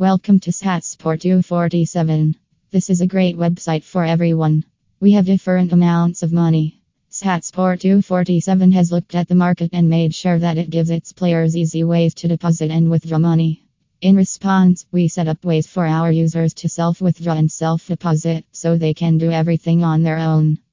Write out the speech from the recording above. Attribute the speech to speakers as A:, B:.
A: Welcome to SatSport 247. This is a great website for everyone. We have different amounts of money. SatSport 247 has looked at the market and made sure that it gives its players easy ways to deposit and withdraw money. In response, we set up ways for our users to self withdraw and self deposit so they can do everything on their own.